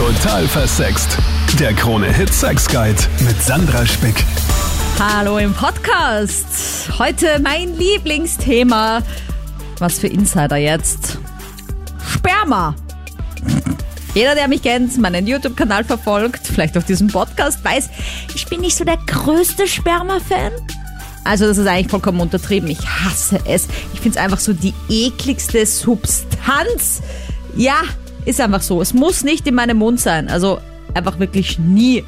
Total versext. Der Krone-Hit Sex Guide mit Sandra Spick. Hallo im Podcast. Heute mein Lieblingsthema. Was für Insider jetzt? Sperma. Jeder, der mich kennt, meinen YouTube-Kanal verfolgt, vielleicht auch diesen Podcast, weiß, ich bin nicht so der größte Sperma-Fan. Also das ist eigentlich vollkommen untertrieben. Ich hasse es. Ich finde es einfach so die ekligste Substanz. Ja, ist einfach so. Es muss nicht in meinem Mund sein. Also einfach wirklich nie.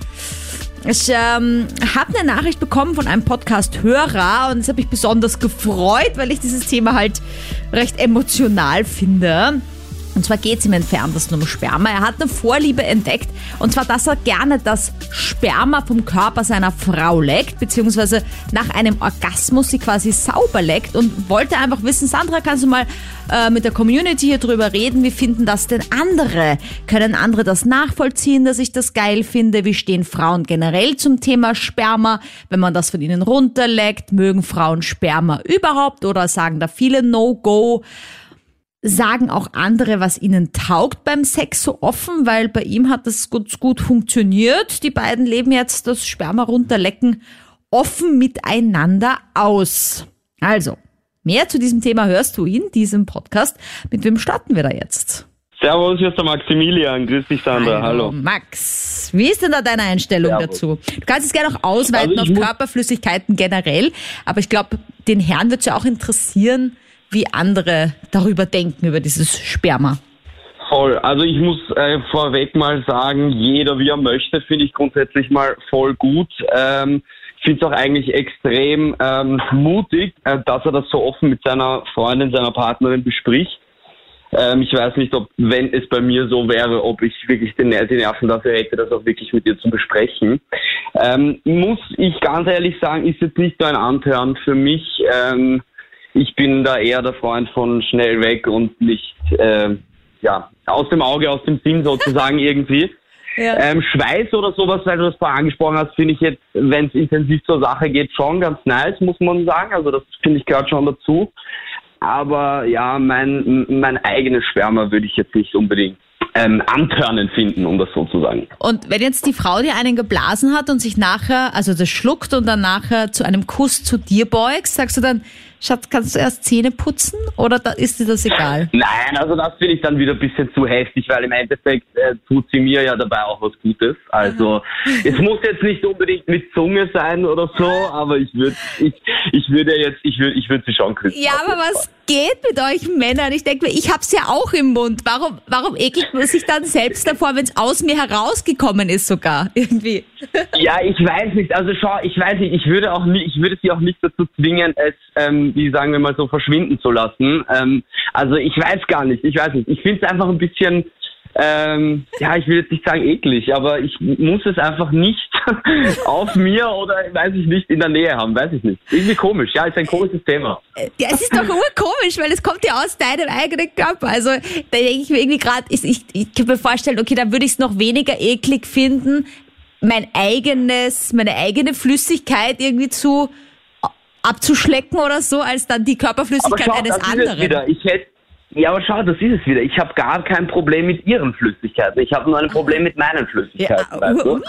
Ich ähm, habe eine Nachricht bekommen von einem Podcast-Hörer und das habe ich besonders gefreut, weil ich dieses Thema halt recht emotional finde. Und zwar geht es im Entferntesten um Sperma. Er hat eine Vorliebe entdeckt und zwar, dass er gerne das Sperma vom Körper seiner Frau leckt, beziehungsweise nach einem Orgasmus sie quasi sauber leckt und wollte einfach wissen, Sandra, kannst du mal äh, mit der Community hier drüber reden? Wie finden das denn andere? Können andere das nachvollziehen, dass ich das geil finde? Wie stehen Frauen generell zum Thema Sperma? Wenn man das von ihnen runterleckt, mögen Frauen Sperma überhaupt oder sagen da viele No-Go? Sagen auch andere, was ihnen taugt beim Sex so offen, weil bei ihm hat das gut, gut funktioniert. Die beiden leben jetzt das Sperma runterlecken offen miteinander aus. Also, mehr zu diesem Thema hörst du in diesem Podcast. Mit wem starten wir da jetzt? Servus, hier ist der Maximilian. Grüß dich, Sandra. Hallo. Hallo. Max, wie ist denn da deine Einstellung Servus. dazu? Du kannst es gerne auch ausweiten Also auf Körperflüssigkeiten generell, aber ich glaube, den Herrn wird es ja auch interessieren, wie andere darüber denken, über dieses Sperma. Voll. Also ich muss äh, vorweg mal sagen, jeder wie er möchte, finde ich grundsätzlich mal voll gut. Ähm, ich finde es auch eigentlich extrem ähm, mutig, äh, dass er das so offen mit seiner Freundin, seiner Partnerin bespricht. Ähm, ich weiß nicht, ob, wenn es bei mir so wäre, ob ich wirklich den, die Nerven dafür hätte, das auch wirklich mit ihr zu besprechen. Ähm, muss ich ganz ehrlich sagen, ist jetzt nicht so ein Anhören für mich. Ähm, ich bin da eher der Freund von schnell weg und nicht, äh, ja, aus dem Auge, aus dem Sinn sozusagen irgendwie. Ja. Ähm, Schweiß oder sowas, weil du das vorher angesprochen hast, finde ich jetzt, wenn es intensiv zur Sache geht, schon ganz nice, muss man sagen. Also das finde ich gehört schon dazu. Aber ja, mein, mein eigenes Schwärmer würde ich jetzt nicht unbedingt ähm, antörnen finden, um das so zu sagen. Und wenn jetzt die Frau dir einen geblasen hat und sich nachher, also das schluckt und dann nachher zu einem Kuss zu dir beugst, sagst du dann, Schatz, kannst du erst Zähne putzen oder da ist dir das egal? Nein, also das finde ich dann wieder ein bisschen zu heftig, weil im Endeffekt äh, tut sie mir ja dabei auch was Gutes. Also es muss jetzt nicht unbedingt mit Zunge sein oder so, aber ich würde ich, ich würde jetzt ich würde ich würde sie schon küssen. Ja, aber was geht mit euch Männern? Ich denke mir, ich hab's ja auch im Mund. Warum, warum ekelt man sich dann selbst davor, wenn es aus mir herausgekommen ist sogar? Irgendwie. Ja, ich weiß nicht. Also schau, ich weiß nicht. Ich würde auch nie, ich würde sie auch nicht dazu zwingen, es, ähm, wie sagen wir mal so, verschwinden zu lassen. Ähm, also ich weiß gar nicht. Ich weiß nicht. Ich finde es einfach ein bisschen, ähm, ja, ich will jetzt nicht sagen eklig, aber ich muss es einfach nicht auf mir oder weiß ich nicht in der Nähe haben. Weiß ich nicht. Irgendwie komisch. Ja, ist ein komisches Thema. Ja, es ist doch urkomisch, weil es kommt ja aus deinem eigenen Körper. Also da denke ich mir irgendwie gerade, ich, ich, ich kann mir vorstellen, okay, da würde ich es noch weniger eklig finden, mein eigenes, meine eigene Flüssigkeit irgendwie zu abzuschlecken oder so, als dann die Körperflüssigkeit schau, eines das ist es anderen. wieder. Ich hätte ja, aber schau, das ist es wieder. Ich habe gar kein Problem mit ihren Flüssigkeiten. Ich habe nur ein Problem mit meinen Flüssigkeiten. Ja, weißt du?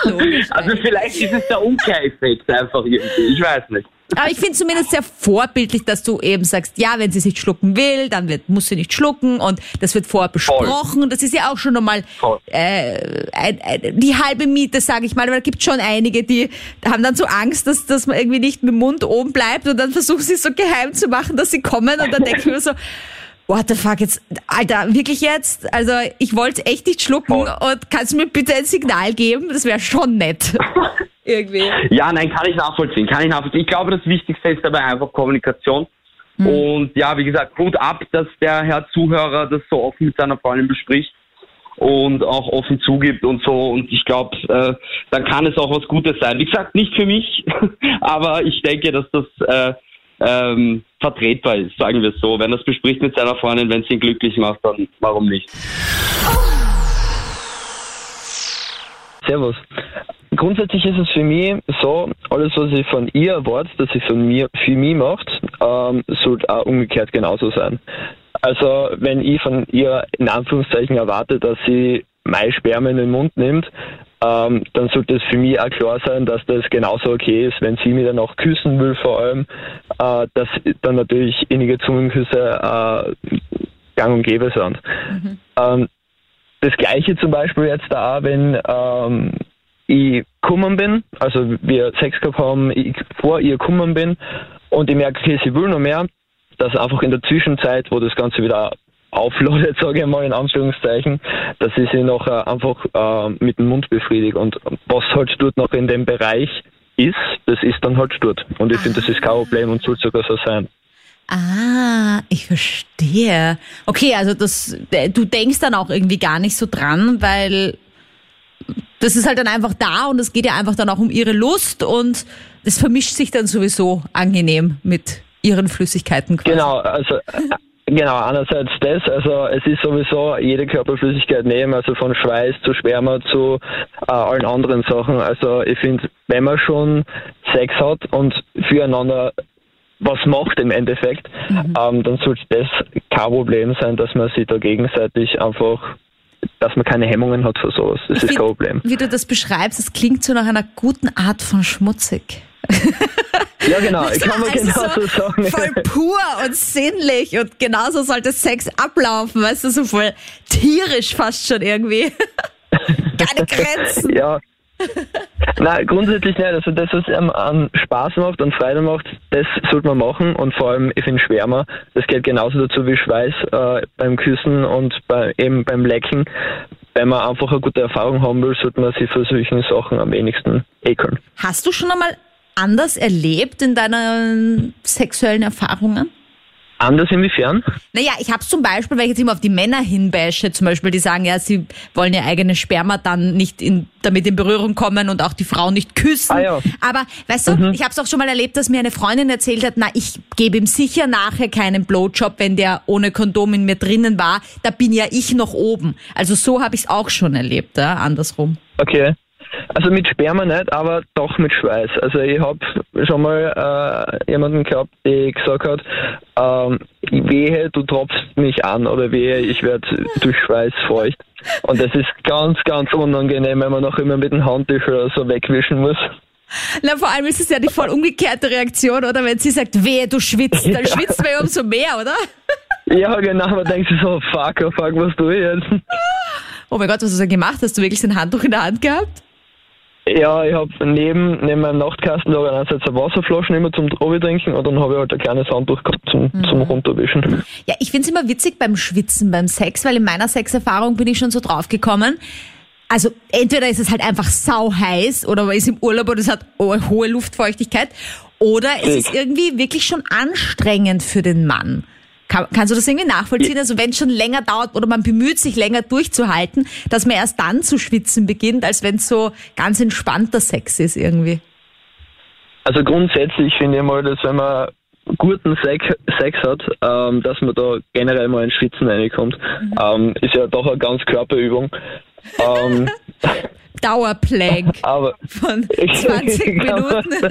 Also vielleicht ist es der Umkehreffekt einfach irgendwie. Ich weiß nicht. Aber ich finde zumindest sehr vorbildlich, dass du eben sagst, ja, wenn sie sich schlucken will, dann wird, muss sie nicht schlucken und das wird vorher besprochen. Das ist ja auch schon Voll. äh, ein, ein, die halbe Miete, sage ich mal. Aber da gibt schon einige, die haben dann so Angst, dass, dass man irgendwie nicht mit dem Mund oben bleibt und dann versuchen sie es so geheim zu machen, dass sie kommen und dann denke ich mir so, what the fuck, jetzt, Alter, wirklich jetzt? Also ich wollte echt nicht schlucken Voll. und kannst du mir bitte ein Signal geben? Das wäre schon nett. irgendwie. Ja, nein, kann ich nachvollziehen. Kann ich nachvollziehen. Ich glaube, das Wichtigste ist dabei einfach Kommunikation. Und ja, wie gesagt, gut ab, dass der Herr Zuhörer das so offen mit seiner Freundin bespricht und auch offen zugibt und so. Und ich glaube, äh, dann kann es auch was Gutes sein. Wie gesagt, nicht für mich, aber ich denke, dass das äh, ähm, vertretbar ist, sagen wir so. Wenn er es bespricht mit seiner Freundin, wenn es ihn glücklich macht, dann warum nicht? Servus. Grundsätzlich ist es für mich so, alles was ich von ihr erwarte, dass sie von mir für mich macht, ähm, sollte auch umgekehrt genauso sein. Also wenn ich von ihr in Anführungszeichen erwarte, dass sie mein Sperma in den Mund nimmt, ähm, dann sollte es für mich auch klar sein, dass das genauso okay ist, wenn sie mich dann auch küssen will, vor allem, äh, dass dann natürlich innige Zungenküsse äh, gang und gäbe sind. Mhm. Ähm, das gleiche zum Beispiel jetzt da, wenn ähm, ich gekommen bin, also wir Sex gehabt haben, ich vor ihr gekommen bin und ich merke, okay, sie will noch mehr, dass einfach in der Zwischenzeit, wo das Ganze wieder aufladet, sage ich mal in Anführungszeichen, dass ich sie noch äh, einfach äh, mit dem Mund befriedigt. Und was halt dort noch in dem Bereich ist, das ist dann halt dort. Und ich finde, das ist kein Problem und soll sogar so sein. Ah, ich verstehe. Okay, also das, du denkst dann auch irgendwie gar nicht so dran, weil das ist halt dann einfach da und es geht ja einfach dann auch um ihre Lust und das vermischt sich dann sowieso angenehm mit ihren Flüssigkeiten quasi. Genau, also Genau, einerseits das, also es ist sowieso jede Körperflüssigkeit nehmen, also von Schweiß zu Sperma zu äh, allen anderen Sachen. Also ich finde, wenn man schon Sex hat und füreinander was macht im Endeffekt, mhm. ähm, dann sollte das kein Problem sein, dass man sich da gegenseitig einfach dass man keine Hemmungen hat für sowas. Das ich ist kein Problem. Wie du das beschreibst, das klingt so nach einer guten Art von schmutzig. Ja, genau, ich kann man also genau so sagen. Voll pur und sinnlich und genauso sollte Sex ablaufen, weißt du, so voll tierisch fast schon irgendwie. Keine Grenzen. Ja. Nein, grundsätzlich nicht. Also das, was einem an Spaß macht und Freude macht, das sollte man machen und vor allem, ich finde Schwärmer, das geht genauso dazu wie Schweiß äh, beim Küssen und bei, eben beim Lecken. Wenn man einfach eine gute Erfahrung haben will, sollte man sich für solche Sachen am wenigsten ekeln. Hast du schon einmal anders erlebt in deinen sexuellen Erfahrungen? Anders inwiefern? Naja, ich habe zum Beispiel, weil ich jetzt immer auf die Männer hinbashe, zum Beispiel, die sagen, ja, sie wollen ihr eigenes Sperma dann nicht in, damit in Berührung kommen und auch die Frau nicht küssen. Ah, ja. Aber weißt du, mhm. ich habe es auch schon mal erlebt, dass mir eine Freundin erzählt hat, na, ich gebe ihm sicher nachher keinen Blowjob, wenn der ohne Kondom in mir drinnen war. Da bin ja ich noch oben. Also so habe ich es auch schon erlebt, ja, andersrum. Okay. Also mit Sperma nicht, aber doch mit Schweiß. Also ich habe schon mal äh, jemanden gehabt, der gesagt hat, ähm, wehe, du tropfst mich an oder wehe, ich werde durch Schweiß feucht. Und das ist ganz, ganz unangenehm, wenn man noch immer mit dem Handtuch oder so wegwischen muss. Na, vor allem ist es ja die voll umgekehrte Reaktion, oder? Wenn sie sagt, wehe, du schwitzt, dann ja. schwitzt man ja umso mehr, oder? Ja, genau, man denkt sich so, fuck, oh fuck, was tue ich jetzt? Oh mein Gott, was hast du gemacht? Hast du wirklich ein Handtuch in der Hand gehabt? Ja, ich habe neben, neben meinem Nachtkasten da einerseits eine Wasserflasche immer zum Drobi trinken und dann habe ich halt ein kleines Handtuch gehabt zum, mhm. zum Runterwischen. Ja, ich finde es immer witzig beim Schwitzen, beim Sex, weil in meiner Sexerfahrung bin ich schon so draufgekommen. Also entweder ist es halt einfach sau heiß oder man ist im Urlaub und es hat hohe Luftfeuchtigkeit oder es ist irgendwie wirklich schon anstrengend für den Mann. Kann, kannst du das irgendwie nachvollziehen? Also wenn es schon länger dauert oder man bemüht sich länger durchzuhalten, dass man erst dann zu schwitzen beginnt, als wenn es so ganz entspannter Sex ist irgendwie. Also grundsätzlich finde ich mal, dass wenn man guten Sex, Sex hat, ähm, dass man da generell mal ins Schwitzen reinkommt. Mhm. Ähm, ist ja doch eine ganz Körperübung. Ähm, Dauerplank aber, von 20 Minuten.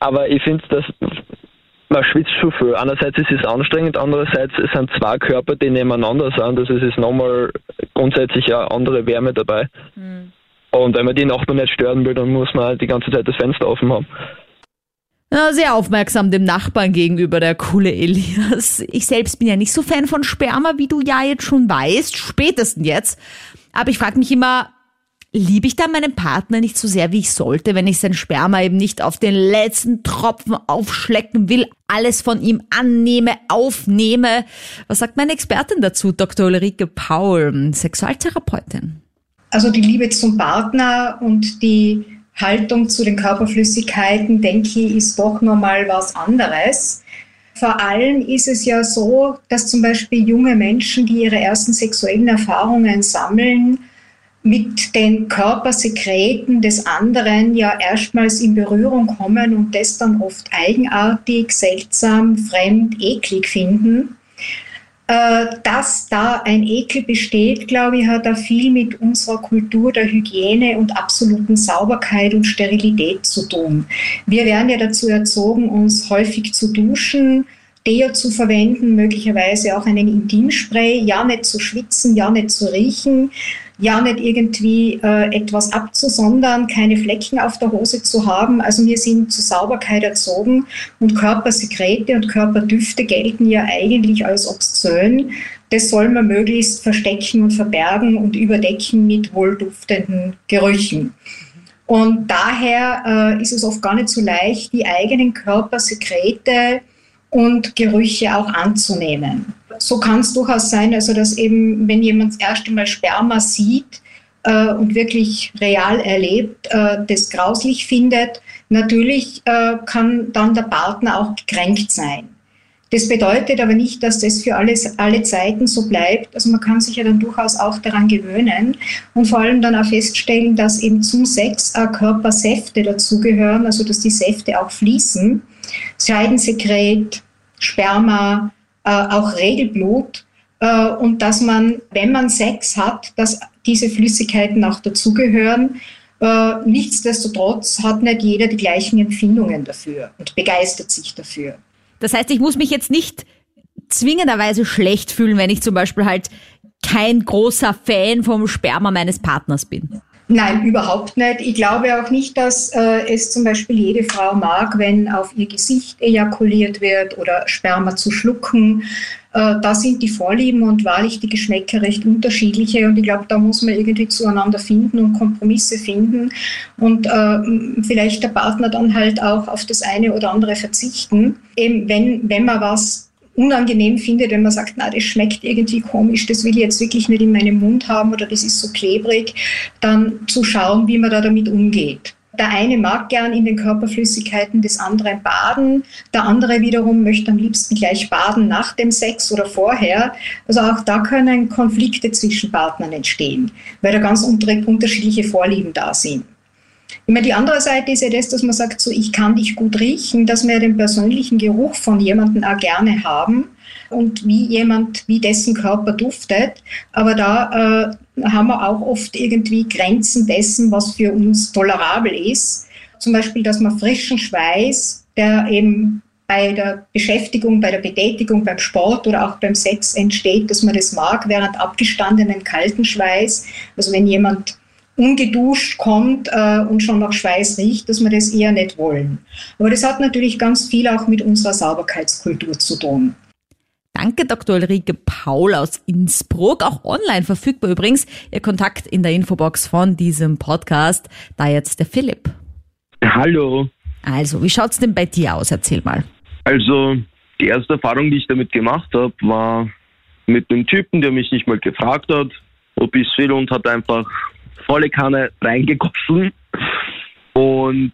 aber ich finde, dass man schwitzt schon viel. Einerseits ist es anstrengend, andererseits es sind zwei Körper, die nebeneinander sind. Also es ist nochmal grundsätzlich eine andere Wärme dabei. Mhm. Und wenn man die Nachbarn nicht stören will, dann muss man halt die ganze Zeit das Fenster offen haben. Ja, sehr aufmerksam dem Nachbarn gegenüber, der coole Elias. Ich selbst bin ja nicht so Fan von Sperma, wie du ja jetzt schon weißt, spätestens jetzt. Aber ich frage mich immer, liebe ich da meinen Partner nicht so sehr, wie ich sollte, wenn ich sein Sperma eben nicht auf den letzten Tropfen aufschlecken will, alles von ihm annehme, aufnehme. Was sagt meine Expertin dazu, Dr. Ulrike Paul, Sexualtherapeutin? Also die Liebe zum Partner und die Haltung zu den Körperflüssigkeiten, denke ich, ist doch nochmal was anderes. Vor allem ist es ja so, dass zum Beispiel junge Menschen, die ihre ersten sexuellen Erfahrungen sammeln, mit den Körpersekreten des anderen ja erstmals in Berührung kommen und das dann oft eigenartig, seltsam, fremd, eklig finden. Äh, dass da ein Ekel besteht, glaube ich, hat da viel mit unserer Kultur der Hygiene und absoluten Sauberkeit und Sterilität zu tun. Wir werden ja dazu erzogen, uns häufig zu duschen, Deo zu verwenden, möglicherweise auch einen Intimspray, ja nicht zu schwitzen, ja nicht zu riechen, ja nicht irgendwie äh, etwas abzusondern, keine Flecken auf der Hose zu haben. Also wir sind zur Sauberkeit erzogen und Körpersekrete und Körperdüfte gelten ja eigentlich als obszön. Das soll man möglichst verstecken und verbergen und überdecken mit wohlduftenden Gerüchen. Und daher äh, ist es oft gar nicht so leicht, die eigenen Körpersekrete und Gerüche auch anzunehmen. So kann es durchaus sein, also dass eben, wenn jemand das erste Mal Sperma sieht äh, und wirklich real erlebt, äh, das grauslich findet, natürlich äh, kann dann der Partner auch gekränkt sein. Das bedeutet aber nicht, dass das für alles, alle Zeiten so bleibt. Also man kann sich ja dann durchaus auch daran gewöhnen und vor allem dann auch feststellen, dass eben zum Sex auch Körpersäfte dazugehören, also dass die Säfte auch fließen. Scheidensekret, Sperma, auch Regelblut äh, und dass man, wenn man Sex hat, dass diese Flüssigkeiten auch dazugehören. Äh, nichtsdestotrotz hat nicht jeder die gleichen Empfindungen dafür und begeistert sich dafür. Das heißt, ich muss mich jetzt nicht zwingenderweise schlecht fühlen, wenn ich zum Beispiel halt kein großer Fan vom Sperma meines Partners bin. Nein, überhaupt nicht. Ich glaube auch nicht, dass äh, es zum Beispiel jede Frau mag, wenn auf ihr Gesicht ejakuliert wird oder Sperma zu schlucken. Äh, da sind die Vorlieben und wahrlich die Geschmäcker recht unterschiedliche und ich glaube, da muss man irgendwie zueinander finden und Kompromisse finden und äh, vielleicht der Partner dann halt auch auf das eine oder andere verzichten. Eben wenn, wenn man was unangenehm findet, wenn man sagt, na, das schmeckt irgendwie komisch, das will ich jetzt wirklich nicht in meinem Mund haben oder das ist so klebrig, dann zu schauen, wie man da damit umgeht. Der eine mag gern in den Körperflüssigkeiten des anderen baden, der andere wiederum möchte am liebsten gleich baden nach dem Sex oder vorher. Also auch da können Konflikte zwischen Partnern entstehen, weil da ganz unterschiedliche Vorlieben da sind. Ich meine, die andere Seite ist ja das, dass man sagt, so ich kann dich gut riechen, dass wir den persönlichen Geruch von jemandem auch gerne haben und wie jemand, wie dessen Körper duftet. Aber da äh, haben wir auch oft irgendwie Grenzen dessen, was für uns tolerabel ist. Zum Beispiel, dass man frischen Schweiß, der eben bei der Beschäftigung, bei der Betätigung, beim Sport oder auch beim Sex entsteht, dass man das mag, während abgestandenen kalten Schweiß, also wenn jemand ungeduscht kommt äh, und schon nach Schweiß riecht, dass wir das eher nicht wollen. Aber das hat natürlich ganz viel auch mit unserer Sauberkeitskultur zu tun. Danke, Dr. Ulrike Paul aus Innsbruck. Auch online verfügbar übrigens. Ihr Kontakt in der Infobox von diesem Podcast. Da jetzt der Philipp. Hallo. Also, wie schaut's denn bei dir aus? Erzähl mal. Also, die erste Erfahrung, die ich damit gemacht habe, war mit einem Typen, der mich nicht mal gefragt hat, ob ich es will und hat einfach volle Kanne reingegossen. Und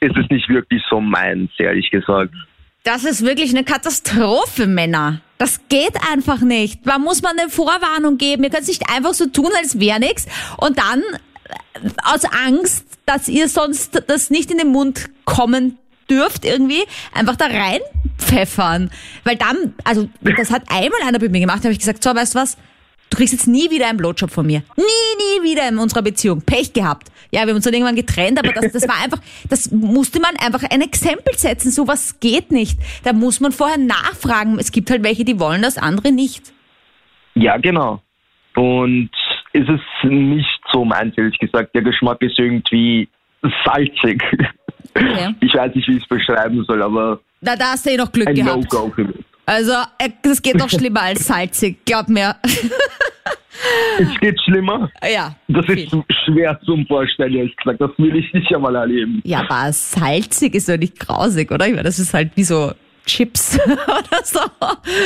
es ist nicht wirklich so meins, ehrlich gesagt. Das ist wirklich eine Katastrophe, Männer. Das geht einfach nicht. Man muss man eine Vorwarnung geben. Ihr könnt nicht einfach so tun, als wäre nichts und dann äh, aus Angst, dass ihr sonst das nicht in den Mund kommen dürft, irgendwie einfach da reinpfeffern. Weil dann, also das hat einmal einer bei mir gemacht, da habe ich gesagt, so, weißt du was, Du kriegst jetzt nie wieder einen Blowjob von mir. Nie, nie wieder in unserer Beziehung. Pech gehabt. Ja, wir haben uns dann irgendwann getrennt, aber das, das war einfach, das musste man einfach ein Exempel setzen. Sowas geht nicht. Da muss man vorher nachfragen. Es gibt halt welche, die wollen das, andere nicht. Ja, genau. Und es ist nicht so meins, ehrlich gesagt. Der Geschmack ist irgendwie salzig. Okay. Ich weiß nicht, wie ich es beschreiben soll, aber. Da, da hast du eh noch Glück ein gehabt. Mich. Also, das geht noch schlimmer als salzig, glaub mir. Es geht schlimmer? Ja. Das ist schwer zum Vorstellen, ehrlich gesagt. Das will ich nicht einmal erleben. Ja, aber salzig ist doch nicht grausig, oder? Ich meine, das ist halt wie so Chips oder so.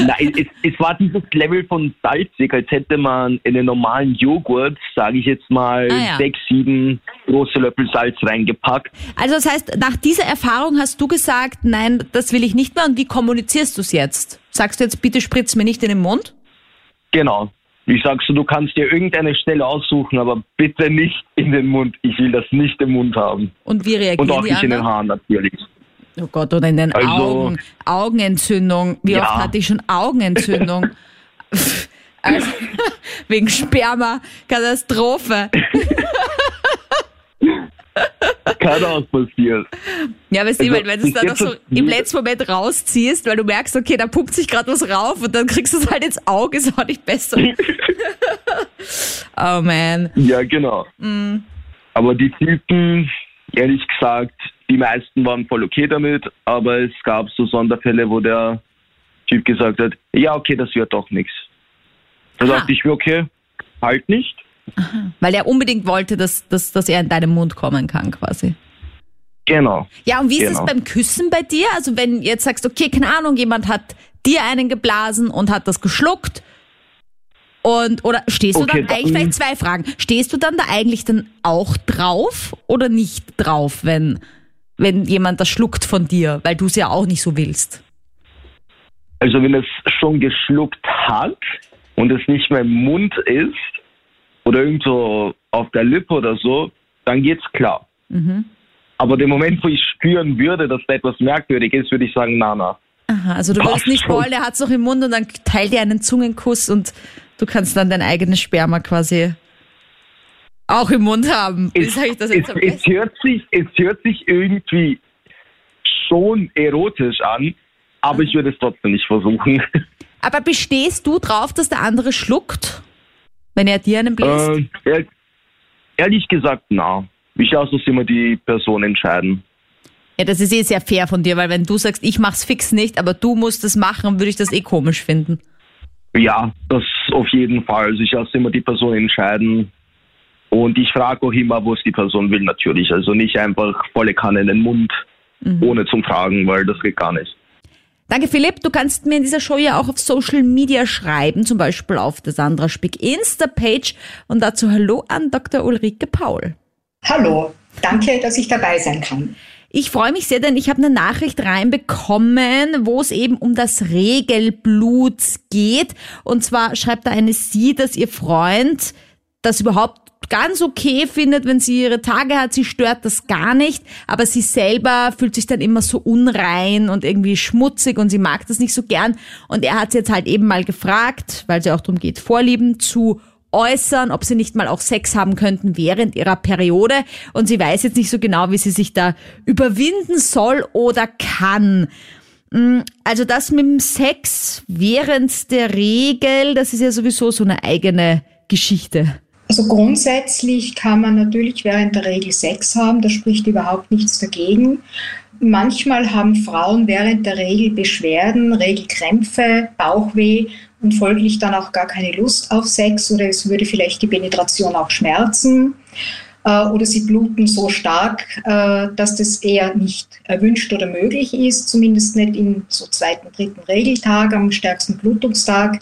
Nein, es, es, war dieses Level von salzig, als hätte man in einen normalen Joghurt, sage ich jetzt mal, ah, ja. sechs, sieben große Löffel Salz reingepackt. Also das heißt, nach dieser Erfahrung hast du gesagt, nein, das will ich nicht mehr. Und wie kommunizierst du es jetzt? Sagst du jetzt, bitte spritz mir nicht in den Mund? Genau. Ich sag so, du kannst dir irgendeine Stelle aussuchen, aber bitte nicht in den Mund. Ich will das nicht im Mund haben. Und wie reagieren Und auch nicht anderen? in den Haaren natürlich. Oh Gott, oder in den also, Augen. Augenentzündung. Wie ja. oft hatte ich schon Augenentzündung? also, wegen Sperma. Katastrophe. kann auch passieren. Ja, weißt du, Also, weil wenn du es dann noch so im letzten Moment rausziehst, weil du merkst, okay, da pumpt sich gerade was rauf und dann kriegst du es halt ins Auge, ist auch nicht besser. oh man. Ja, genau. Aber die Typen, ehrlich gesagt, die meisten waren voll okay damit, aber es gab so Sonderfälle, wo der Typ gesagt hat, ja, okay, das wird doch nichts. Da Aha. dachte ich mir, okay, halt nicht. Weil er unbedingt wollte, dass, dass, dass er in deinen Mund kommen kann, quasi. Genau. Ja, und wie ist es Genau. beim Küssen bei dir? Also wenn du jetzt sagst, okay, keine Ahnung, jemand hat dir einen geblasen und hat das geschluckt. Und, oder stehst du Okay, dann, eigentlich dann- vielleicht zwei Fragen. Stehst du dann da eigentlich dann auch drauf oder nicht drauf, wenn, wenn jemand das schluckt von dir, weil du es ja auch nicht so willst? Also wenn es schon geschluckt hat und es nicht mehr im Mund ist oder irgendwo auf der Lippe oder so, dann geht's klar. Aber den Moment, wo ich spüren würde, dass da etwas merkwürdig ist, würde ich sagen, na, na. Aha, also du würdest nicht wollen, er hat es noch im Mund und dann teilt dir einen Zungenkuss und du kannst dann dein eigenes Sperma quasi auch im Mund haben. Wie Es, sage ich das es, jetzt es, besten? hört sich, es hört sich irgendwie schon erotisch an, aber ich würde es trotzdem nicht versuchen. Aber bestehst du drauf, dass der andere schluckt, wenn er dir einen bläst? äh, ehr- ehrlich gesagt, na. Ich lasse das immer die Person entscheiden. ja, das ist eh sehr fair von dir, weil wenn du sagst, ich mach's fix nicht, aber du musst es machen, würde ich das eh komisch finden. Ja, das auf jeden Fall. Also ich lasse immer die Person entscheiden. Und ich frage auch immer, wo es die Person will, natürlich. Also nicht einfach volle Kanne in den Mund, ohne zum Fragen, weil das geht gar nicht. Danke, Philipp. Du kannst mir in dieser Show ja auch auf Social Media schreiben, zum Beispiel auf der Sandra Spick Insta-Page. Und dazu Hallo an Dr. Ulrike Paul. Hallo, danke, dass ich dabei sein kann. Ich freue mich sehr, denn ich habe eine Nachricht reinbekommen, wo es eben um das Regelblut geht. Und zwar schreibt da eine Sie, dass ihr Freund das überhaupt ganz okay findet, wenn sie ihre Tage hat. Sie stört das gar nicht, aber sie selber fühlt sich dann immer so unrein und irgendwie schmutzig und sie mag das nicht so gern. Und er hat sie jetzt halt eben mal gefragt, weil ja auch darum geht, Vorlieben zu äußern, ob sie nicht mal auch Sex haben könnten während ihrer Periode. Und sie weiß jetzt nicht so genau, wie sie sich da überwinden soll oder kann. Mm, Also das mit dem Sex während der Regel, das ist ja sowieso so eine eigene Geschichte. Also grundsätzlich kann man natürlich während der Regel Sex haben, da spricht überhaupt nichts dagegen. Manchmal haben Frauen während der Regel Beschwerden, Regelkrämpfe, Bauchweh und folglich dann auch gar keine Lust auf Sex oder es würde vielleicht die Penetration auch schmerzen äh, oder sie bluten so stark, äh, dass das eher nicht erwünscht oder möglich ist, zumindest nicht im so zweiten, dritten Regeltag, am stärksten Blutungstag.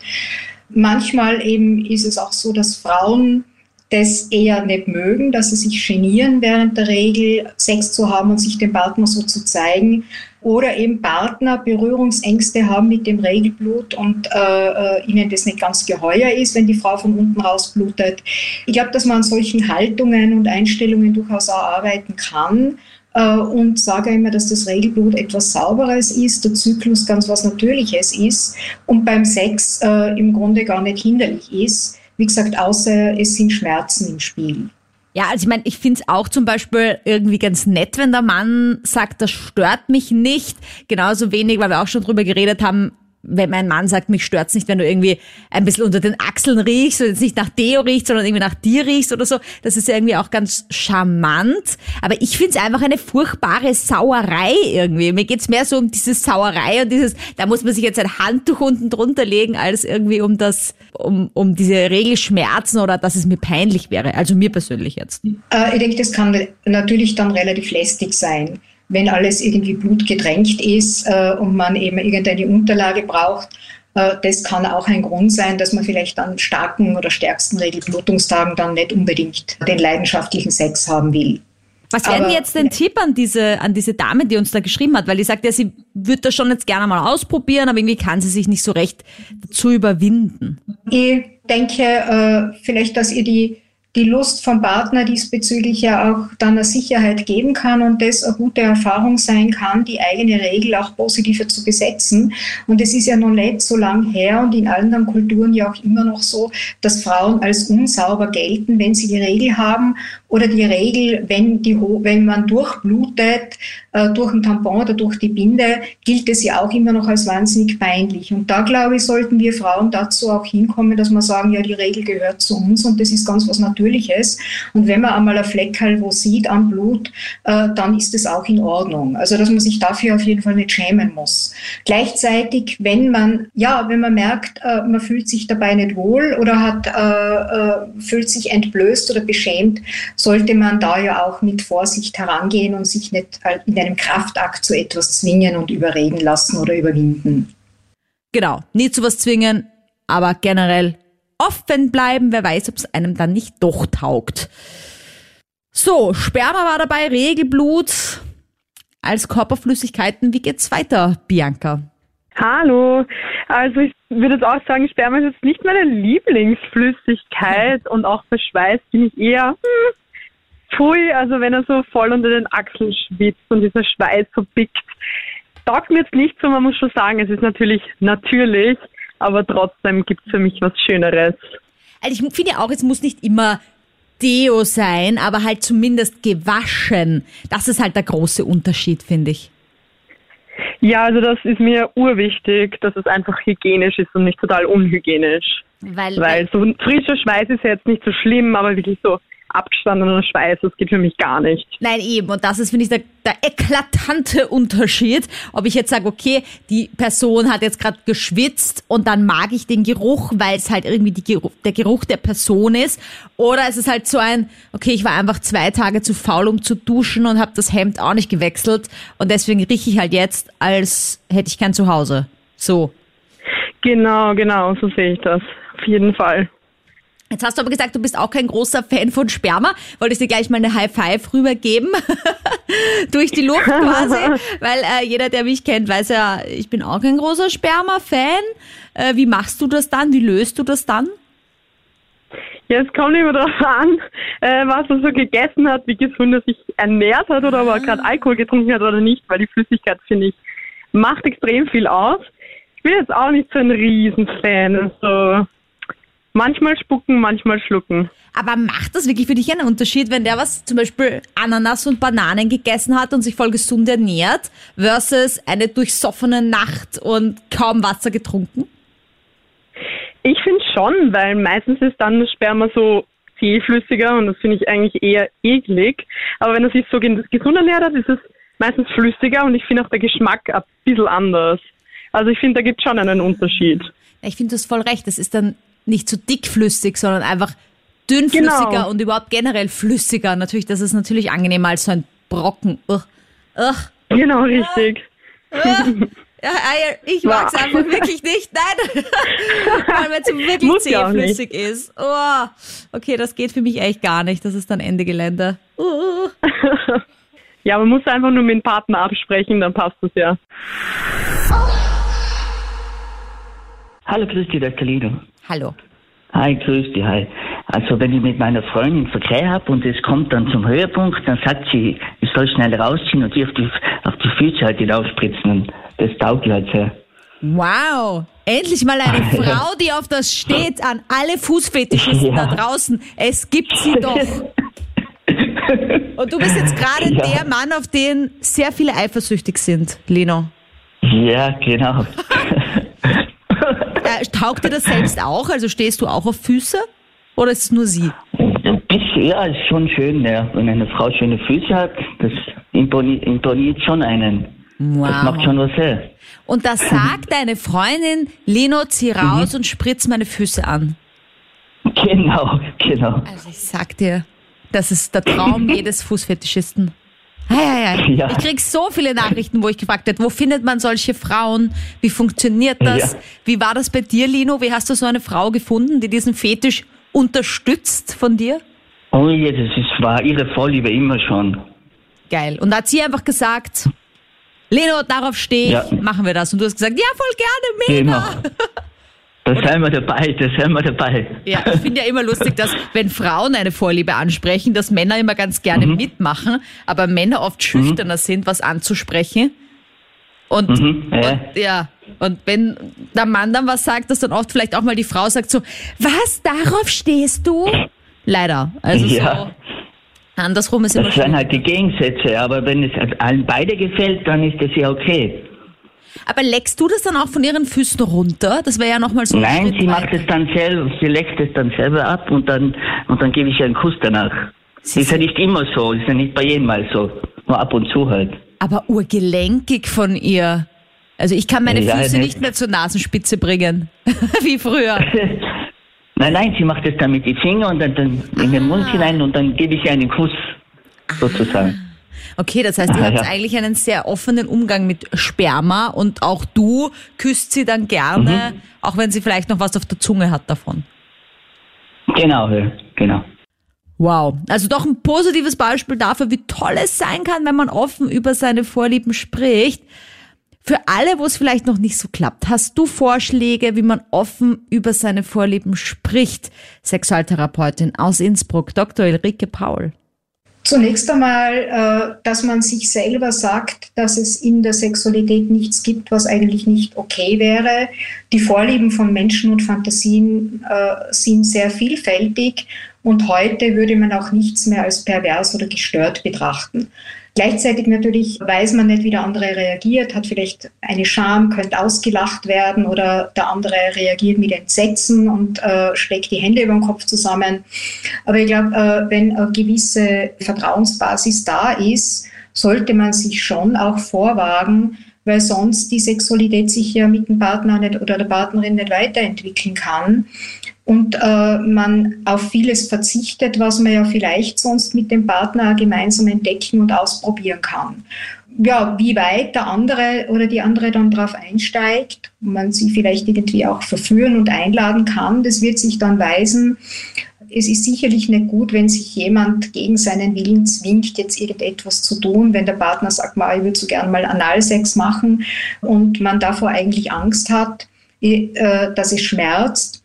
Manchmal eben ist es auch so, dass Frauen das eher nicht mögen, dass sie sich genieren während der Regel Sex zu haben und sich dem Partner so zu zeigen. Oder eben Partner Berührungsängste haben mit dem Regelblut und äh, äh, ihnen das nicht ganz geheuer ist, wenn die Frau von unten raus blutet. Ich glaube, dass man an solchen Haltungen und Einstellungen durchaus auch arbeiten kann äh, und sage immer, dass das Regelblut etwas Sauberes ist, der Zyklus ganz was Natürliches ist und beim Sex äh, im Grunde gar nicht hinderlich ist. Wie gesagt, außer es sind Schmerzen im Spiel. Ja, also ich meine, ich finde es auch zum Beispiel irgendwie ganz nett, wenn der Mann sagt, das stört mich nicht. Genauso wenig, weil wir auch schon drüber geredet haben, wenn mein Mann sagt, mich stört's nicht, wenn du irgendwie ein bisschen unter den Achseln riechst und jetzt nicht nach Deo riechst, sondern irgendwie nach dir riechst oder so. Das ist ja irgendwie auch ganz charmant. Aber ich find's einfach eine furchtbare Sauerei irgendwie. Mir geht's mehr so um diese Sauerei und dieses, da muss man sich jetzt ein Handtuch unten drunter legen, als irgendwie um das, um, um diese Regelschmerzen oder dass es mir peinlich wäre. Also mir persönlich jetzt. Äh, ich denke, das kann natürlich dann relativ lästig sein, wenn alles irgendwie blutgedrängt ist äh, und man eben irgendeine Unterlage braucht. Äh, das kann auch ein Grund sein, dass man vielleicht an starken oder stärksten Regelblutungstagen dann nicht unbedingt den leidenschaftlichen Sex haben will. Was wäre denn jetzt dein Tipp an diese, an diese Dame, die uns da geschrieben hat? Weil die sagt ja, sie würde das schon jetzt gerne mal ausprobieren, aber irgendwie kann sie sich nicht so recht dazu überwinden. Ich denke äh, vielleicht, dass ihr die die Lust vom Partner diesbezüglich ja auch dann eine Sicherheit geben kann und das eine gute Erfahrung sein kann, die eigene Regel auch positiver zu besetzen. Und es ist ja noch nicht so lang her und in anderen Kulturen ja auch immer noch so, dass Frauen als unsauber gelten, wenn sie die Regel haben oder die Regel, wenn, die, wenn man durchblutet durch ein Tampon oder durch die Binde, gilt es ja auch immer noch als wahnsinnig peinlich. Und da, glaube ich, sollten wir Frauen dazu auch hinkommen, dass wir sagen, ja, die Regel gehört zu uns und das ist ganz was Natürliches. Und wenn man einmal ein Fleckerl wo sieht am Blut, äh, dann ist es auch in Ordnung. Also, dass man sich dafür auf jeden Fall nicht schämen muss. Gleichzeitig, wenn man, ja, wenn man merkt, äh, man fühlt sich dabei nicht wohl oder hat, äh, äh fühlt sich entblößt oder beschämt, sollte man da ja auch mit Vorsicht herangehen und sich nicht in einem Kraftakt zu etwas zwingen und überreden lassen oder überwinden. Genau, nie zu was zwingen, aber generell offen bleiben, wer weiß, ob es einem dann nicht doch taugt. So, Sperma war dabei, Regelblut als Körperflüssigkeiten. Wie geht's weiter, Bianca? Hallo. Also ich würde jetzt auch sagen, Sperma ist jetzt nicht meine Lieblingsflüssigkeit und auch bei Schweiß bin ich eher hm, Pfui, also wenn er so voll unter den Achseln schwitzt und dieser Schweiß so pickt, taugt mir jetzt nicht so, man muss schon sagen, es ist natürlich natürlich, aber trotzdem gibt es für mich was Schöneres. Also ich finde auch, es muss nicht immer Deo sein, aber halt zumindest gewaschen. Das ist halt der große Unterschied, finde ich. Ja, also das ist mir urwichtig, dass es einfach hygienisch ist und nicht total unhygienisch. Weil, Weil so frischer Schweiß ist ja jetzt nicht so schlimm, aber wirklich so abgestandener Schweiß, das geht für mich gar nicht. Nein, eben. Und das ist, finde ich, der, der eklatante Unterschied, ob ich jetzt sage, okay, die Person hat jetzt gerade geschwitzt und dann mag ich den Geruch, weil es halt irgendwie Geruch, der Geruch der Person ist. Oder es ist halt so ein, okay, ich war einfach zwei Tage zu faul, um zu duschen und habe das Hemd auch nicht gewechselt. Und deswegen rieche ich halt jetzt, als hätte ich kein Zuhause. So. Genau, genau, so sehe ich das. Auf jeden Fall. Jetzt hast du aber gesagt, du bist auch kein großer Fan von Sperma. Wolltest dir gleich mal eine High Five rübergeben? Durch die Luft quasi. Weil äh, jeder, der mich kennt, weiß ja, ich bin auch kein großer Sperma-Fan. Äh, wie machst du das dann? Wie löst du das dann? Ja, es kommt immer darauf an, äh, was er so gegessen hat, wie gesund er sich ernährt hat oder ob er gerade Alkohol getrunken hat oder nicht, weil die Flüssigkeit, finde ich, macht extrem viel aus. Ich bin jetzt auch nicht so ein Riesenfan. Also Manchmal spucken, manchmal schlucken. Aber macht das wirklich für dich einen Unterschied, wenn der was zum Beispiel Ananas und Bananen gegessen hat und sich voll gesund ernährt, versus eine durchsoffene Nacht und kaum Wasser getrunken? Ich finde schon, weil meistens ist dann das Sperma so zähflüssiger und das finde ich eigentlich eher eklig. Aber wenn er sich so gesund ernährt hat, ist es meistens flüssiger und ich finde auch der Geschmack ein bisschen anders. Also ich finde, da gibt es schon einen Unterschied. Ich finde, du hast voll recht. Das ist dann nicht so dickflüssig, sondern einfach dünnflüssiger genau. und überhaupt generell flüssiger. Natürlich, das ist natürlich angenehmer als so ein Brocken. Ugh. Ugh. Genau, richtig. Ugh. Ja, ich mag es einfach wirklich nicht. Nein. Weil es wirklich Muss zähflüssig ist. Oh. Okay, das geht für mich echt gar nicht. Das ist dann Ende Gelände. Uh. ja, man muss einfach nur mit dem Partner absprechen, dann passt es ja. Hallo, grüß dich, der Kalino. Hallo. Hi, grüß dich, hi. Also wenn ich mit meiner Freundin Verkehr habe und es kommt dann zum Höhepunkt, dann sagt sie, ich soll schnell rausziehen und die auf die, auf die Füße halt aufspritzen und das taugt halt sehr. Wow, endlich mal eine Frau, die auf das steht, an alle Fußfetischisten ja. da draußen. Es gibt sie doch. Und du bist jetzt gerade ja. der Mann, auf den sehr viele eifersüchtig sind, Leno. Ja, genau. Taugt dir das selbst auch? Also stehst du auch auf Füße? Oder ist es nur sie? Ein bisschen, ja, ist schon schön, ja. Wenn eine Frau schöne Füße hat, das imponiert, imponiert schon einen. Wow. Das macht schon was her. Und da sagt deine Freundin, Leno, zieh raus mhm. und spritz meine Füße an. Genau, genau. Also ich sag dir, das ist der Traum jedes Fußfetischisten. Hey, hey. Ja. Ich krieg so viele Nachrichten, wo ich gefragt habe, wo findet man solche Frauen? Wie funktioniert das? Ja. Wie war das bei dir, Lino? Wie hast du so eine Frau gefunden, die diesen Fetisch unterstützt von dir? Oh das ist, war ihre Vorliebe immer schon. Geil. Und da hat sie einfach gesagt, Leno, darauf stehe ich, ja. machen wir das. Und du hast gesagt, ja, voll gerne, mega. Genau. Da sind wir dabei, da sind wir dabei. Ja, ich finde ja immer lustig, dass wenn Frauen eine Vorliebe ansprechen, dass Männer immer ganz gerne Mhm. mitmachen, aber Männer oft schüchterner sind, was anzusprechen. Und, Mhm, ja. und ja, und wenn der Mann dann was sagt, dass dann oft vielleicht auch mal die Frau sagt so, was, darauf stehst du? Leider. Also Ja. so andersrum ist immer Das sind halt die Gegensätze, aber wenn es allen beide gefällt, dann ist das ja okay. Aber leckst du das dann auch von ihren Füßen runter? Das wäre ja nochmal so ein Nein, sie macht es dann selber, sie leckt es dann selber ab und dann und dann gebe ich ihr einen Kuss danach. Sie ist ja nicht immer so, ist ja nicht bei jedem Mal so. Nur ab und zu halt. Aber urgelenkig von ihr. Also ich kann meine Ja, Füße nicht. nicht mehr zur Nasenspitze bringen, wie früher. Nein, nein, sie macht es dann mit den Fingern und dann, dann in den Ah. Mund hinein und dann gebe ich ihr einen Kuss, sozusagen. Okay, das heißt, ihr Ah, habt ja. eigentlich einen sehr offenen Umgang mit Sperma und auch du küsst sie dann gerne, Mhm. auch wenn sie vielleicht noch was auf der Zunge hat davon. Genau, ja, genau. Wow, also doch ein positives Beispiel dafür, wie toll es sein kann, wenn man offen über seine Vorlieben spricht. Für alle, wo es vielleicht noch nicht so klappt, hast du Vorschläge, wie man offen über seine Vorlieben spricht? Sexualtherapeutin aus Innsbruck, Dr. Ulrike Paul. Zunächst einmal, äh, dass man sich selber sagt, dass es in der Sexualität nichts gibt, was eigentlich nicht okay wäre. Die Vorlieben von Menschen und Fantasien äh, sind sehr vielfältig und heute würde man auch nichts mehr als pervers oder gestört betrachten. Gleichzeitig natürlich weiß man nicht, wie der andere reagiert, hat vielleicht eine Scham, könnte ausgelacht werden oder der andere reagiert mit Entsetzen und äh, schlägt die Hände über den Kopf zusammen. Aber ich glaube, äh, wenn eine gewisse Vertrauensbasis da ist, sollte man sich schon auch vorwagen, weil sonst die Sexualität sich ja mit dem Partner nicht oder der Partnerin nicht weiterentwickeln kann und äh, man auf vieles verzichtet, was man ja vielleicht sonst mit dem Partner gemeinsam entdecken und ausprobieren kann. Ja, wie weit der andere oder die andere dann darauf einsteigt, man sie vielleicht irgendwie auch verführen und einladen kann, das wird sich dann weisen. Es ist sicherlich nicht gut, wenn sich jemand gegen seinen Willen zwingt, jetzt irgendetwas zu tun, wenn der Partner sagt, mal, ich würde so gern mal Analsex machen und man davor eigentlich Angst hat, äh, dass es schmerzt.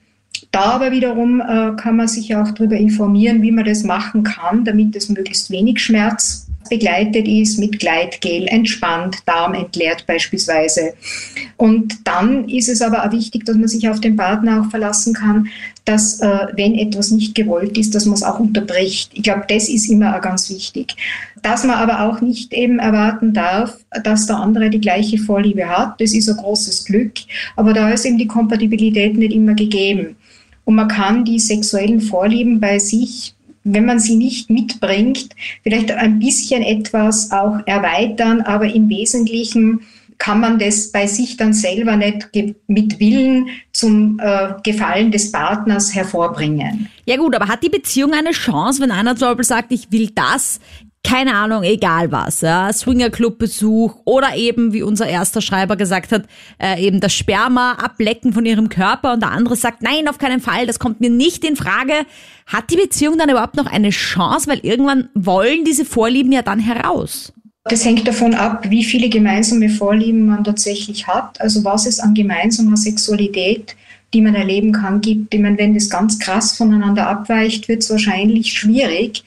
Da aber wiederum äh, kann man sich auch darüber informieren, wie man das machen kann, damit es möglichst wenig Schmerz begleitet ist, mit Gleitgel, entspannt, Darm entleert beispielsweise. Und dann ist es aber auch wichtig, dass man sich auf den Partner auch verlassen kann, dass äh, wenn etwas nicht gewollt ist, dass man es auch unterbricht. Ich glaube, das ist immer auch ganz wichtig. Dass man aber auch nicht eben erwarten darf, dass der andere die gleiche Vorliebe hat, das ist ein großes Glück, aber da ist eben die Kompatibilität nicht immer gegeben. Und man kann die sexuellen Vorlieben bei sich, wenn man sie nicht mitbringt, vielleicht ein bisschen etwas auch erweitern, aber im Wesentlichen kann man das bei sich dann selber nicht mit Willen zum äh, Gefallen des Partners hervorbringen. Ja gut, aber hat die Beziehung eine Chance, wenn einer zum Beispiel sagt, ich will das, keine Ahnung, egal was, ja, Swingerclub-Besuch oder eben, wie unser erster Schreiber gesagt hat, äh, eben das Sperma ablecken von ihrem Körper und der andere sagt, nein, auf keinen Fall, das kommt mir nicht in Frage. Hat die Beziehung dann überhaupt noch eine Chance, weil irgendwann wollen diese Vorlieben ja dann heraus? Das hängt davon ab, wie viele gemeinsame Vorlieben man tatsächlich hat, also was es an gemeinsamer Sexualität, die man erleben kann, gibt. Ich meine, wenn das ganz krass voneinander abweicht, wird es wahrscheinlich schwierig.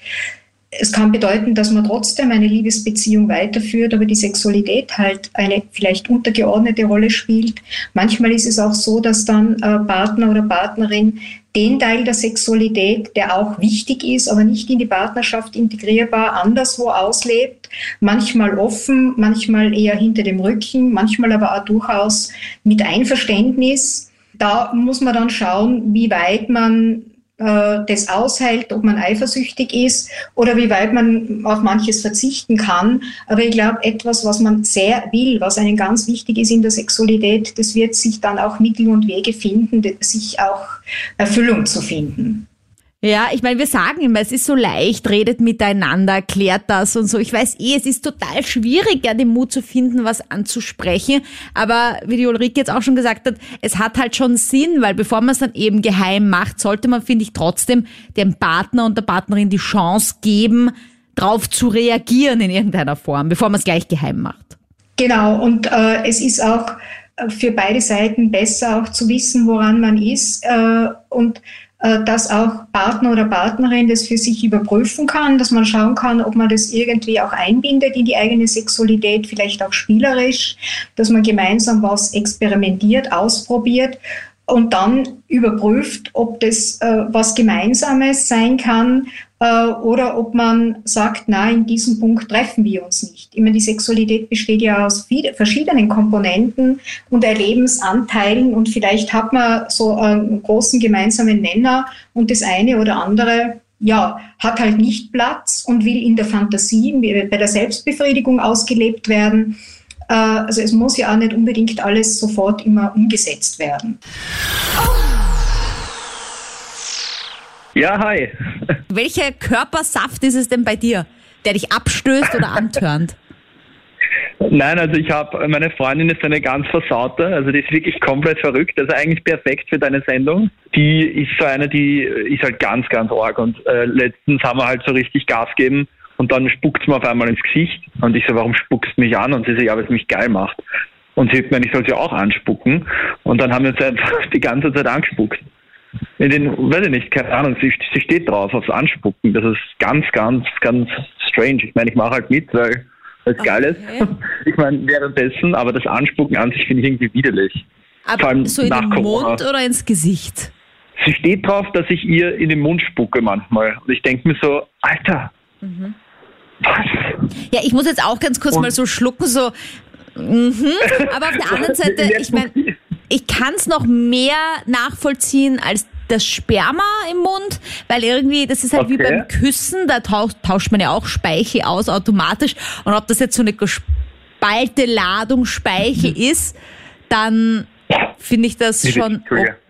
Es kann bedeuten, dass man trotzdem eine Liebesbeziehung weiterführt, aber die Sexualität halt eine vielleicht untergeordnete Rolle spielt. Manchmal ist es auch so, dass dann äh, Partner oder Partnerin den Teil der Sexualität, der auch wichtig ist, aber nicht in die Partnerschaft integrierbar, anderswo auslebt. Manchmal offen, manchmal eher hinter dem Rücken, manchmal aber auch durchaus mit Einverständnis. Da muss man dann schauen, wie weit man äh, das aushält, ob man eifersüchtig ist oder wie weit man auf manches verzichten kann. Aber ich glaube, etwas, was man sehr will, was einem ganz wichtig ist in der Sexualität, das wird sich dann auch Mittel und Wege finden, sich auch Erfüllung zu finden. Ja, ich meine, wir sagen immer, es ist so leicht, redet miteinander, klärt das und so. Ich weiß eh, es ist total schwierig, ja, den Mut zu finden, was anzusprechen. Aber wie die Ulrike jetzt auch schon gesagt hat, es hat halt schon Sinn, weil bevor man es dann eben geheim macht, sollte man, finde ich, trotzdem dem Partner und der Partnerin die Chance geben, drauf zu reagieren in irgendeiner Form, bevor man es gleich geheim macht. Genau, und äh, es ist auch für beide Seiten besser auch zu wissen, woran man ist äh, und äh, dass auch Partner oder Partnerin das für sich überprüfen kann, dass man schauen kann, ob man das irgendwie auch einbindet in die eigene Sexualität, vielleicht auch spielerisch, dass man gemeinsam was experimentiert, ausprobiert und dann überprüft, ob das äh, was Gemeinsames sein kann äh, oder ob man sagt, na, in diesem Punkt treffen wir uns nicht. Immer die Sexualität besteht ja aus viel, verschiedenen Komponenten und Erlebensanteilen und vielleicht hat man so einen großen gemeinsamen Nenner und das eine oder andere ja, hat halt nicht Platz und will in der Fantasie, bei der Selbstbefriedigung ausgelebt werden. Äh, also es muss ja auch nicht unbedingt alles sofort immer umgesetzt werden. Ja, hi. Welcher Körpersaft ist es denn bei dir, der dich abstößt oder antörnt? Nein, also ich habe, meine Freundin ist eine ganz versaute, also die ist wirklich komplett verrückt, also eigentlich perfekt für deine Sendung. Die ist so eine, die ist halt ganz, ganz arg und äh, letztens haben wir halt so richtig Gas gegeben und dann spuckt sie mir auf einmal ins Gesicht und ich so, warum spuckst du mich an? Und sie so, ja, weil es mich geil macht. Und sie hat mir, ich soll sie auch anspucken und dann haben wir uns einfach die ganze Zeit angespuckt. In den, weiß ich nicht, keine Ahnung, sie, sie steht drauf aufs Anspucken. Das ist ganz, ganz, ganz strange. Ich meine, ich mache halt mit, weil es okay. geil ist. Ich meine, währenddessen, aber das Anspucken an sich finde ich irgendwie widerlich. Aber so in den. Mund oder ins Gesicht? Sie steht drauf, dass ich ihr in den Mund spucke manchmal. Und ich denke mir so, Alter, mhm. was? Ja, ich muss jetzt auch ganz kurz Und mal so schlucken, so, mhm. aber auf der anderen Seite, ich meine, ich kann es noch mehr nachvollziehen als das Sperma im Mund, weil irgendwie, das ist halt okay. wie beim Küssen, da tauscht, tauscht man ja auch Speichel aus automatisch. Und ob das jetzt so eine gespalte Ladung Speichel mhm. ist, dann finde ich das schon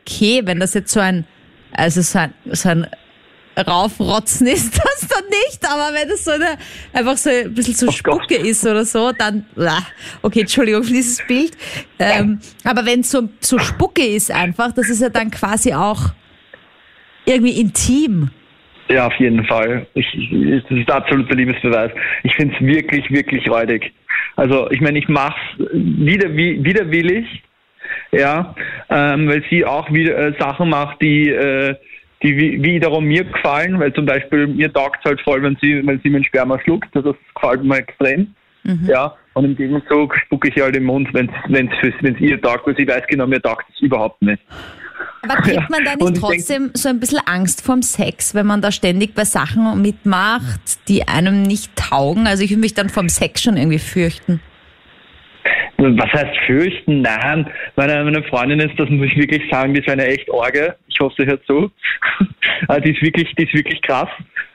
okay, wenn das jetzt so ein, also so ein, so ein raufrotzen ist das dann nicht, aber wenn das so eine, einfach so ein bisschen so oh Spucke Gott. ist oder so, dann, okay, Entschuldigung für dieses Bild, ähm, aber wenn es so, so Spucke ist einfach, das ist ja dann quasi auch irgendwie intim. Ja, auf jeden Fall. Ich, das ist absoluter Liebesbeweis. Ich finde es wirklich, wirklich räudig. Also, ich meine, ich mache es wieder, widerwillig, ja, ähm, weil sie auch wieder äh, Sachen macht, die äh, die wiederum mir gefallen, weil zum Beispiel mir taugt es halt voll, wenn sie, wenn sie meinen Sperma schluckt, das gefällt mir extrem. Mhm. Ja, und im Gegenzug spucke ich halt im Mund, wenn es ihr taugt, weil sie weiß genau, mir taugt es überhaupt nicht. Aber kriegt man da nicht trotzdem denk, so ein bisschen Angst vorm Sex, wenn man da ständig bei Sachen mitmacht, die einem nicht taugen? Also ich würde mich dann vom Sex schon irgendwie fürchten. Was heißt fürchten? Nein, meine, meine Freundin ist, das muss ich wirklich sagen, die ist eine echt Orge. Ich hoffe, sie hört zu. Äh, die ist wirklich, die ist wirklich krass.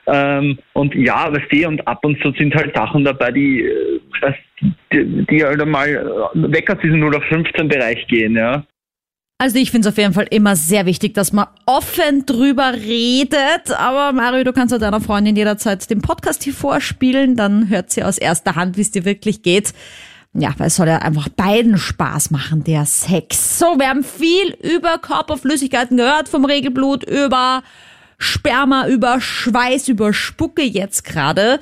Ähm, und ja, weißt du, und ab und zu sind halt Sachen dabei, die, äh, die, die halt einmal weg aus diesem 0 auf 15 Bereich gehen, ja. Also ich finde es auf jeden Fall immer sehr wichtig, dass man offen drüber redet. Aber Mario, du kannst ja deiner Freundin jederzeit den Podcast hier vorspielen, dann hört sie aus erster Hand, wie es dir wirklich geht. Ja, weil es soll ja einfach beiden Spaß machen, der Sex. So, wir haben viel über Körperflüssigkeiten gehört, vom Regelblut über Sperma, über Schweiß, über Spucke jetzt gerade.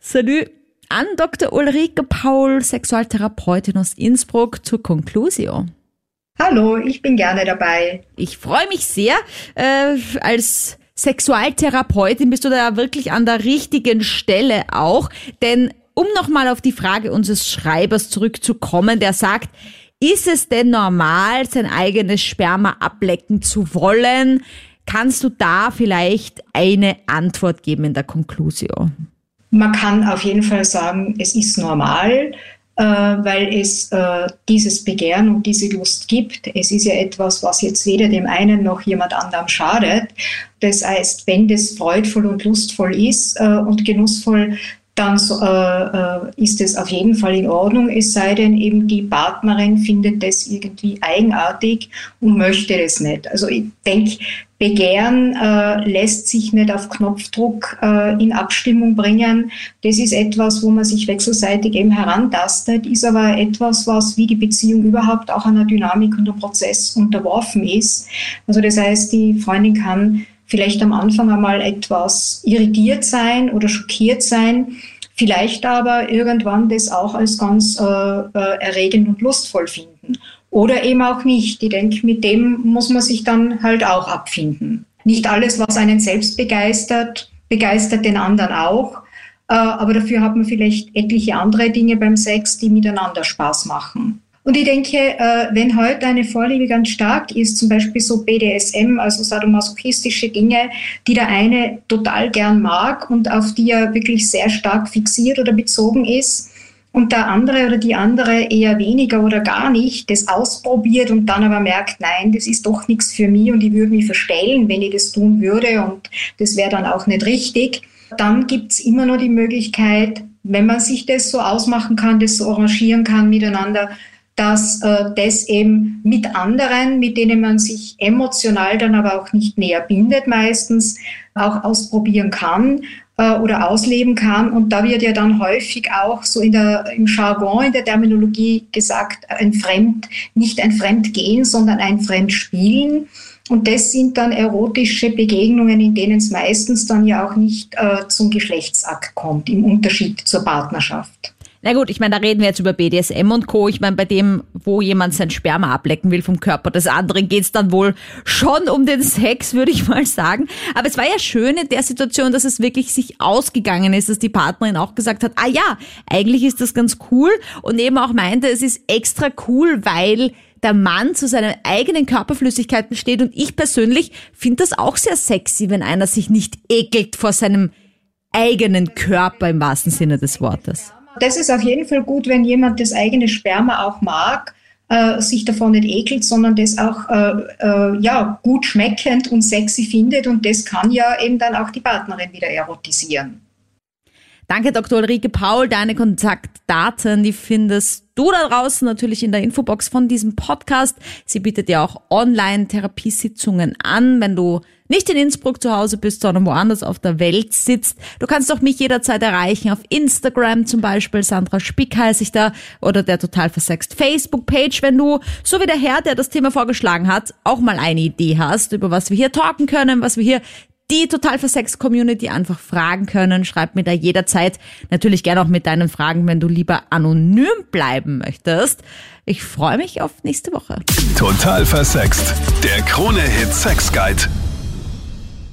Salut an Dr. Ulrike Paul, Sexualtherapeutin aus Innsbruck zur Conclusio. Hallo, ich bin gerne dabei. Ich freue mich sehr. Äh, als Sexualtherapeutin bist du da wirklich an der richtigen Stelle auch, denn um nochmal auf die Frage unseres Schreibers zurückzukommen, der sagt, ist es denn normal, sein eigenes Sperma ablecken zu wollen? Kannst du da vielleicht eine Antwort geben in der Conclusio? Man kann auf jeden Fall sagen, es ist normal, äh, weil es äh, dieses Begehren und diese Lust gibt. Es ist ja etwas, was jetzt weder dem einen noch jemand anderem schadet. Das heißt, wenn das freudvoll und lustvoll ist äh, und genussvoll, dann äh, äh, ist es auf jeden Fall in Ordnung, es sei denn eben die Partnerin findet das irgendwie eigenartig und möchte das nicht. Also ich denke, Begehren äh, lässt sich nicht auf Knopfdruck äh, in Abstimmung bringen. Das ist etwas, wo man sich wechselseitig eben herantastet, ist aber etwas, was wie die Beziehung überhaupt auch einer Dynamik und einem Prozess unterworfen ist. Also das heißt, die Freundin kann vielleicht am Anfang einmal etwas irritiert sein oder schockiert sein, vielleicht aber irgendwann das auch als ganz äh, äh, erregend und lustvoll finden. oder eben auch nicht. Ich denke, mit dem muss man sich dann halt auch abfinden. Nicht alles, was einen selbst begeistert, begeistert den anderen auch. Äh, aber dafür hat man vielleicht etliche andere Dinge beim Sex, die miteinander Spaß machen. Und ich denke, äh, wenn heute eine Vorliebe ganz stark ist, zum Beispiel so BDSM, also sadomasochistische Dinge, die der eine total gern mag und auf die er wirklich sehr stark fixiert oder bezogen ist, und der andere oder die andere eher weniger oder gar nicht, das ausprobiert und dann aber merkt, nein, das ist doch nichts für mich und ich würde mich verstellen, wenn ich das tun würde und das wäre dann auch nicht richtig, dann gibt's immer nur die Möglichkeit, wenn man sich das so ausmachen kann, das so arrangieren kann miteinander, dass äh, das eben mit anderen, mit denen man sich emotional dann aber auch nicht näher bindet meistens, auch ausprobieren kann äh, oder ausleben kann. Und da wird ja dann häufig auch so in der, im Jargon, in der Terminologie gesagt, ein Fremd, nicht ein Fremdgehen, sondern ein Fremdspielen. Und das sind dann erotische Begegnungen, in denen es meistens dann ja auch nicht äh, zum Geschlechtsakt kommt, im Unterschied zur Partnerschaft. Na gut, ich meine, da reden wir jetzt über BDSM und Co. Ich meine, bei dem, wo jemand sein Sperma ablecken will vom Körper des anderen, geht's dann wohl schon um den Sex, würde ich mal sagen. Aber es war ja schön in der Situation, dass es wirklich sich ausgegangen ist, dass die Partnerin auch gesagt hat, ah ja, eigentlich ist das ganz cool und eben auch meinte, es ist extra cool, weil der Mann zu seinen eigenen Körperflüssigkeiten steht und ich persönlich finde das auch sehr sexy, wenn einer sich nicht ekelt vor seinem eigenen Körper im wahrsten Sinne des Wortes. Das ist auf jeden Fall gut, wenn jemand das eigene Sperma auch mag, äh, sich davon nicht ekelt, sondern das auch äh, äh, ja, gut schmeckend und sexy findet. Und das kann ja eben dann auch die Partnerin wieder erotisieren. Danke, Dr. Ulrike Paul. Deine Kontaktdaten, die findest du da draußen natürlich in der Infobox von diesem Podcast. Sie bietet ja auch Online-Therapiesitzungen an, wenn du nicht in Innsbruck zu Hause bist, sondern woanders auf der Welt sitzt. Du kannst auch mich jederzeit erreichen auf Instagram zum Beispiel. Sandra Spick heiße ich da oder der total versext Facebook-Page, wenn du, so wie der Herr, der das Thema vorgeschlagen hat, auch mal eine Idee hast, über was wir hier talken können, was wir hier die Total Versex Community einfach fragen können. Schreib mir da jederzeit natürlich gerne auch mit deinen Fragen, wenn du lieber anonym bleiben möchtest. Ich freue mich auf nächste Woche. Total versext. Der Krone-Hit Sex Guide.